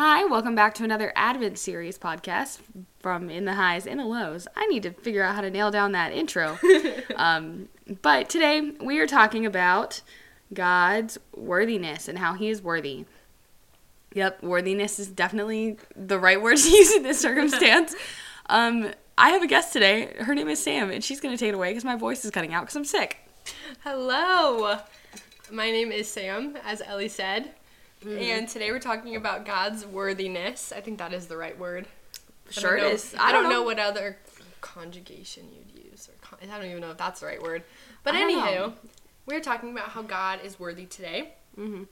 Hi, welcome back to another Advent series podcast from In the Highs and the Lows. I need to figure out how to nail down that intro. um, but today we are talking about God's worthiness and how He is worthy. Yep, worthiness is definitely the right word to use in this circumstance. um, I have a guest today. Her name is Sam, and she's going to take it away because my voice is cutting out because I'm sick. Hello. My name is Sam, as Ellie said. And today we're talking about God's worthiness. I think that is the right word. I Sure don't know- is. I, don't know. what other conjugation you'd use. or con- I don't even know if that's the right word. But I anywho, know. we're talking about how God is worthy today. hmm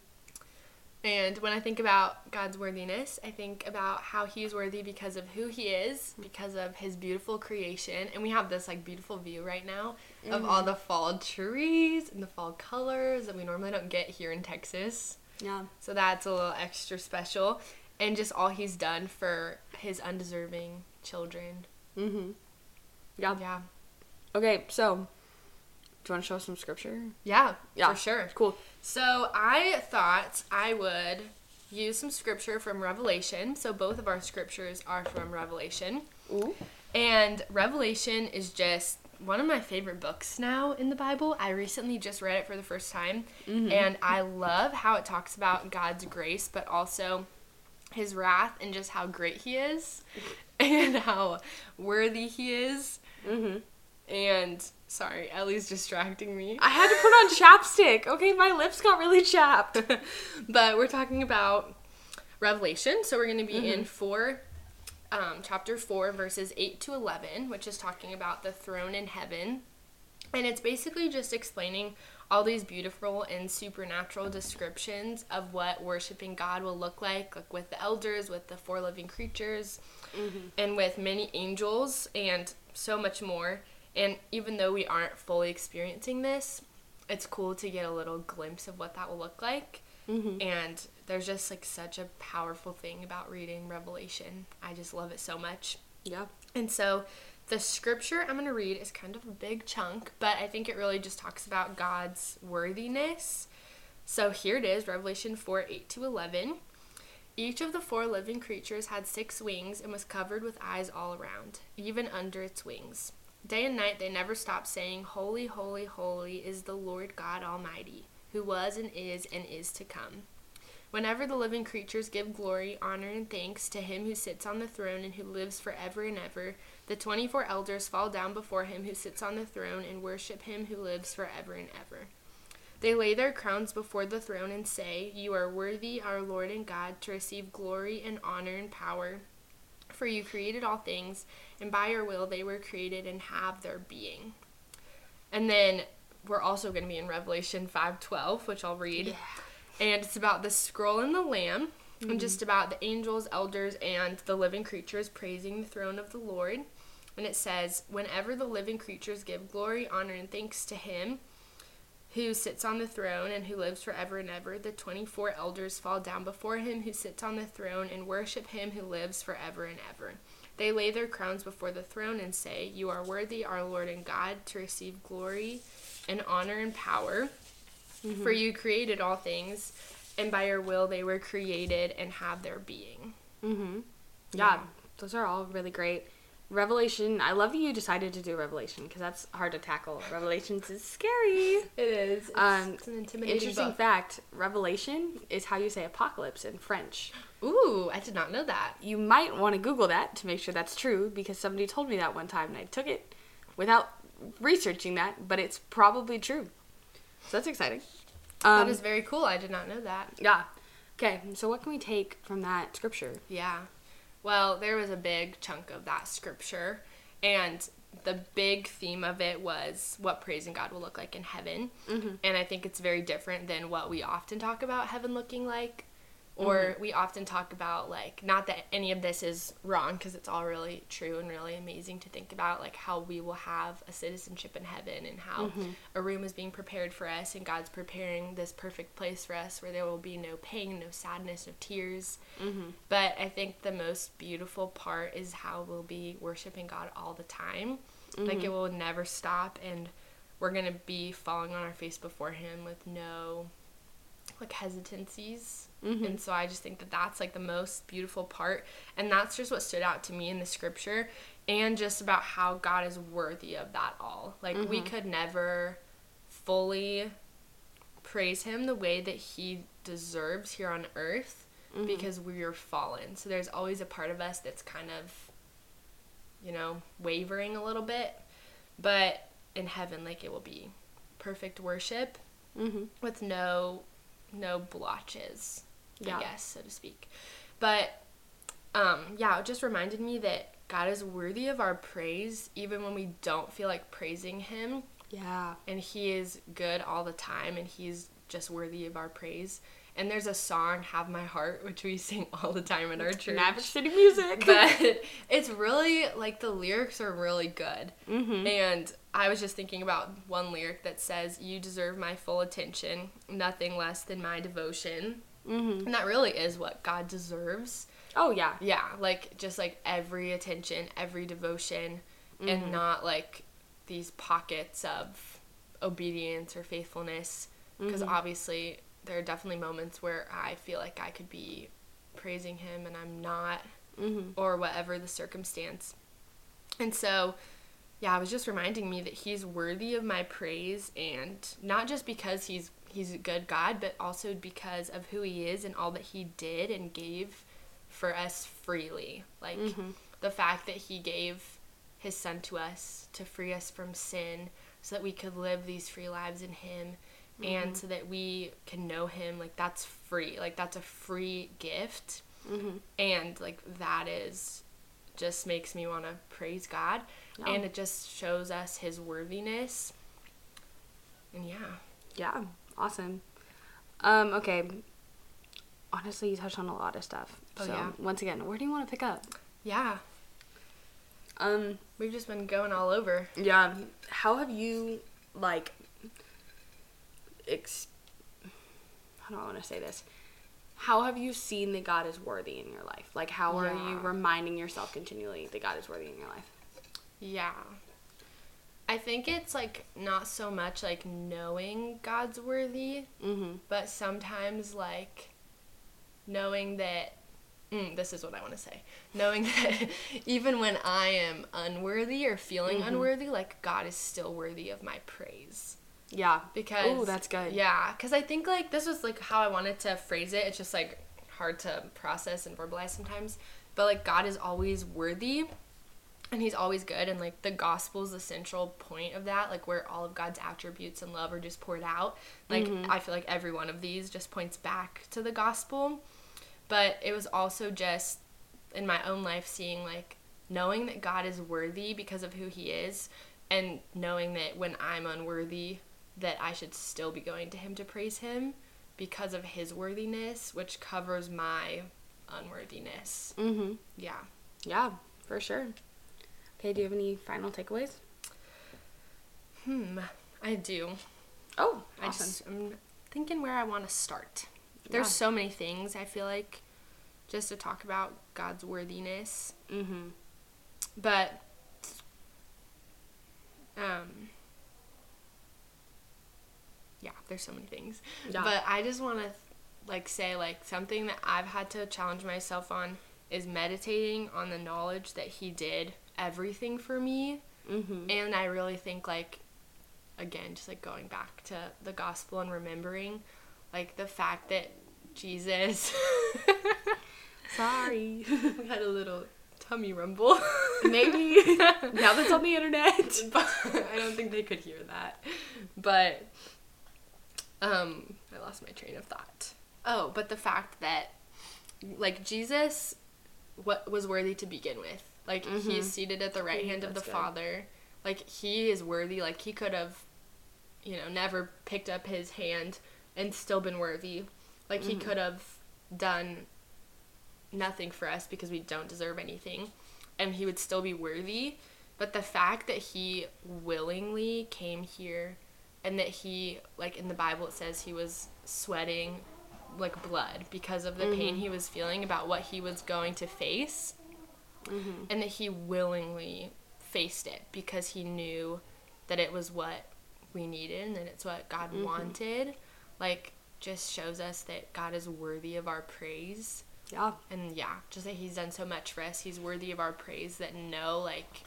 And when I think about God's worthiness, I think about how he is worthy because of who he is, because of his beautiful creation. And we have this like beautiful view right now of all the fall trees and the fall colors that we normally don't get here in Texas. Yeah. So that's a little extra special. And just all he's done for his undeserving children. Mm hmm. Yeah. Yeah. Okay, so do you want to show us some scripture? Yeah, Yeah. for sure. Cool. So I thought I would use some scripture from Revelation. So both of our scriptures are from Revelation. Ooh. And Revelation is just one of my favorite books now in the Bible. I recently just read it for the first time. And I love how it talks about God's grace, but also his wrath and just how great he is and how worthy he is. Mm-hmm. And sorry, Ellie's distracting me. I had to put on chapstick. Okay, my lips got really chapped. but we're talking about Revelation. So we're going to be in four, um, chapter four, verses eight to eleven, which is talking about the throne in heaven, and it's basically just explaining all these beautiful and supernatural descriptions of what worshiping God will look like, like with the elders, with the four living creatures, and with many angels, and so much more. And even though we aren't fully experiencing this, it's cool to get a little glimpse of what that will look like. And there's just like such a powerful thing about reading Revelation. I just love it so much. Yeah. And so the scripture I'm going to read is kind of a big chunk, but I think it really just talks about God's worthiness. So here it is Revelation 4 8 to 11. Each of the four living creatures had six wings and was covered with eyes all around, even under its wings. Day and night they never stopped saying, Holy, holy, holy is the Lord God Almighty, who was and is and is to come. Whenever the living creatures give glory, honor, and thanks to him who sits on the throne and who lives forever and ever, the 24 elders fall down before him who sits on the throne and worship him who lives forever and ever. They lay their crowns before the throne and say, You are worthy, our Lord and God, to receive glory and honor and power. For you created all things, and by your will they were created and have their being. And then we're also going to be in Revelation 5:12, which I'll read. And it's about the scroll and the lamb, and mm-hmm. just about the angels, elders, and the living creatures praising the throne of the Lord. And it says, Whenever the living creatures give glory, honor, and thanks to him who sits on the throne and who lives forever and ever, the 24 elders fall down before him who sits on the throne and worship him who lives forever and ever. They lay their crowns before the throne and say, You are worthy, our Lord and God, to receive glory and honor and power. For you created all things, and by your will they were created and have their being. Mm-hmm. Yeah, those are all really great. Revelation, I love that you decided to do Revelation because that's hard to tackle. Revelations is scary. It is. It's, Um, it's an intimidating Interesting book. fact Revelation is how you say apocalypse in French. Ooh, I did not know that. You might want to Google that to make sure that's true because somebody told me that one time and I took it without researching that, but it's probably true. So that's exciting. Um, that is very cool. I did not know that. yeah. Okay, so what can we take from that scripture? Yeah. Well, there was a big chunk of that scripture, and the big theme of it was what praising God will look like in heaven. Mhm. And I think it's very different than what we often talk about heaven looking like. Or mm-hmm. we often talk about, like, not that any of this is wrong, because it's all really true and really amazing to think about, like, how we will have a citizenship in heaven and how mm-hmm. a room is being prepared for us, and God's preparing this perfect place for us where there will be no pain, no sadness, no tears. Mm-hmm. But I think the most beautiful part is how we'll be worshiping God all the time. Like it mm-hmm. will never stop, and we're gonna be falling on our face before Him with no like hesitancies. Mhm. And so I just think that that's like the most beautiful part. And that's just what stood out to me in the scripture and just about how God is worthy of that all. Like we Mhm. could never fully praise him the way that he deserves here on earth Mhm. because we are fallen. So there's always a part of us that's kind of you know, wavering a little bit. But in heaven like it will be perfect worship Mhm. with no no blotches, Yeah. I guess, so to speak. But um, yeah, it just reminded me that God is worthy of our praise even when we don't feel like praising him Yeah. and he is good all the time and he's just worthy of our praise. And there's a song, Have My Heart, which we sing all the time in our church. Maverick City Music. But it's really like the lyrics are really good. Mhm. And I was just thinking about one lyric that says, You deserve my full attention, nothing less than my devotion. Mhm. And that really is what God deserves. Oh yeah. Yeah, like just like every attention, every devotion, and not like these pockets of obedience or faithfulness. Because obviously, there are definitely moments where I feel like I could be praising Him and I'm not Mhm. or whatever the circumstance. And so, yeah, it was just reminding me that he's worthy of my praise and not just because he's he's a good God, but also because of who he is and all that he did and gave for us freely. Like Mhm. the fact that he gave his son to us to free us from sin so that we could live these free lives in him and so that we can know him like that's free. Like that's a free gift Mhm. and like that is just makes me want to praise God Yeah. and it just shows us his worthiness and yeah Yeah. Awesome. Um. Okay. Honestly, you touched on a lot of stuff. Oh, so yeah. once again, where do you want to pick up? yeah Um. we've just been going all over Yeah. How have you like? Ex- how do I want to say this? How have you seen that God is worthy in your life? Like, how are you reminding yourself continually that God is worthy in your life? yeah I think it's like not so much like knowing God's worthy Mm-hmm. but sometimes like knowing that mm, this is what I want to say knowing that even when I am unworthy or feeling Mhm. unworthy like God is still worthy of my praise Yeah. because Oh, that's good. yeah because I think like this was like how I wanted to phrase it it's just like hard to process and verbalize sometimes but like God is always worthy and he's always good and like the gospel is the central point of that like where all of god's attributes and love are just poured out like Mhm. i feel like every one of these just points back to the gospel but it was also just in my own life seeing like knowing that god is worthy because of who he is and knowing that when i'm unworthy that i should still be going to him to praise him because of his worthiness which covers my unworthiness Mm-hmm. yeah Yeah, for sure. Okay, do you have any final takeaways? Hmm, I do. Oh, I awesome. just I'm thinking where I want to start. There's Yeah. so many things I feel like just to talk about God's worthiness, mm-hmm. but um yeah, there's so many things. Yeah. But I just want to like say like something that I've had to challenge myself on is meditating on the knowledge that he did everything for me Mm-hmm. and I really think like again, just like going back to the gospel and remembering like the fact that Jesus Sorry. we had a little tummy rumble. Maybe. now that's on the internet. but I don't think they could hear that. But um I lost my train of thought. Oh, but the fact that like Jesus what was worthy to begin with. Like Mhm. he's seated at the right Ooh, hand of the good. Father. Like he is worthy. Like he could have you know, never picked up his hand and still been worthy. Like he Mhm. could have done nothing for us because we don't deserve anything and he would still be worthy. But the fact that he willingly came here and that he, like in the Bible, it says he was sweating like blood because of the pain Mhm. he was feeling about what he was going to face, Mm-hmm. and that he willingly faced it because he knew that it was what we needed and that it's what God Mhm. wanted. Like, just shows us that God is worthy of our praise. Yeah. And yeah, just that He's done so much for us. He's worthy of our praise. That no like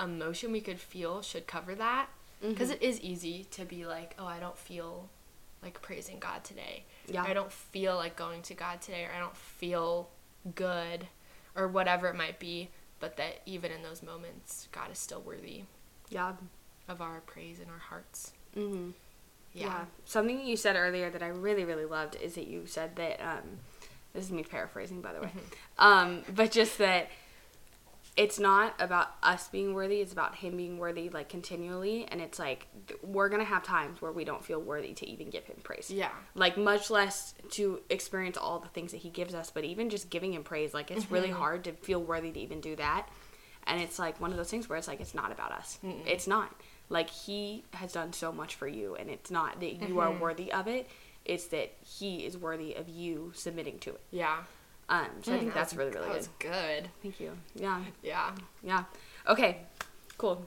emotion we could feel should cover that. Because Mhm. is easy to be like, oh, I don't feel like praising God today. Yeah. I don't feel like going to God today, or I don't feel good, or whatever it might be. But that even in those moments, God is still worthy Yeah. of our praise in our hearts. Mm-hmm. Yeah. Something you said earlier that I really, really loved is that you said that, um, this is me paraphrasing, by the way, um, but just that it's not about us being worthy, it's about Him being worthy, like, continually. And it's like, we're going to have times where we don't feel worthy to even give Him praise. Yeah. Like, much less to experience all the things that He gives us, but even just giving Him praise, like, it's really mm-hmm. hard to feel worthy to even do that. And it's like one of those things where it's like, it's not about us. It's not. Like, He has done so much for you, and it's not that you are mm-hmm. worthy of it, it's that He is worthy of you submitting to it. Yeah. Um, so I think Mm, that's that really, really that good. was good. Thank you. Yeah, Yeah. yeah. Okay, cool.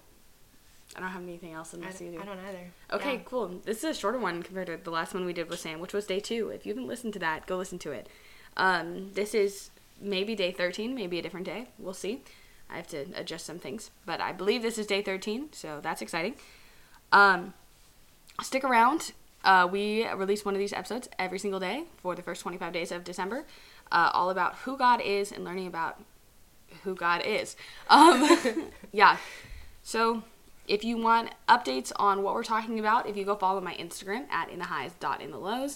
I don't have anything else unless you do. I don't either. Okay, Yeah. cool. This is a shorter one compared to the last one we did with Sam, which was day two. If you haven't listened to that, go listen to it. Um, this is maybe day 13, maybe a different day. We'll see. I have to adjust some things, but I believe this is day 13, so that's exciting. Um, stick around. Uh, we release one of these episodes every single day for the first 25 days of December, uh, all about who God is and learning about who God is. Um, yeah. So if you want updates on what we're talking about, if you go follow my Instagram at in the highs dot in the lows,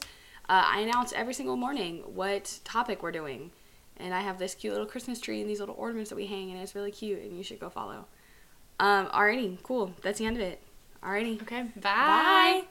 uh, I announce every single morning what topic we're doing. And I have this cute little Christmas tree and these little ornaments that we hang, and it's really cute, and you should go follow. Um, alrighty, cool. That's the end of it. Alrighty. Okay. Bye.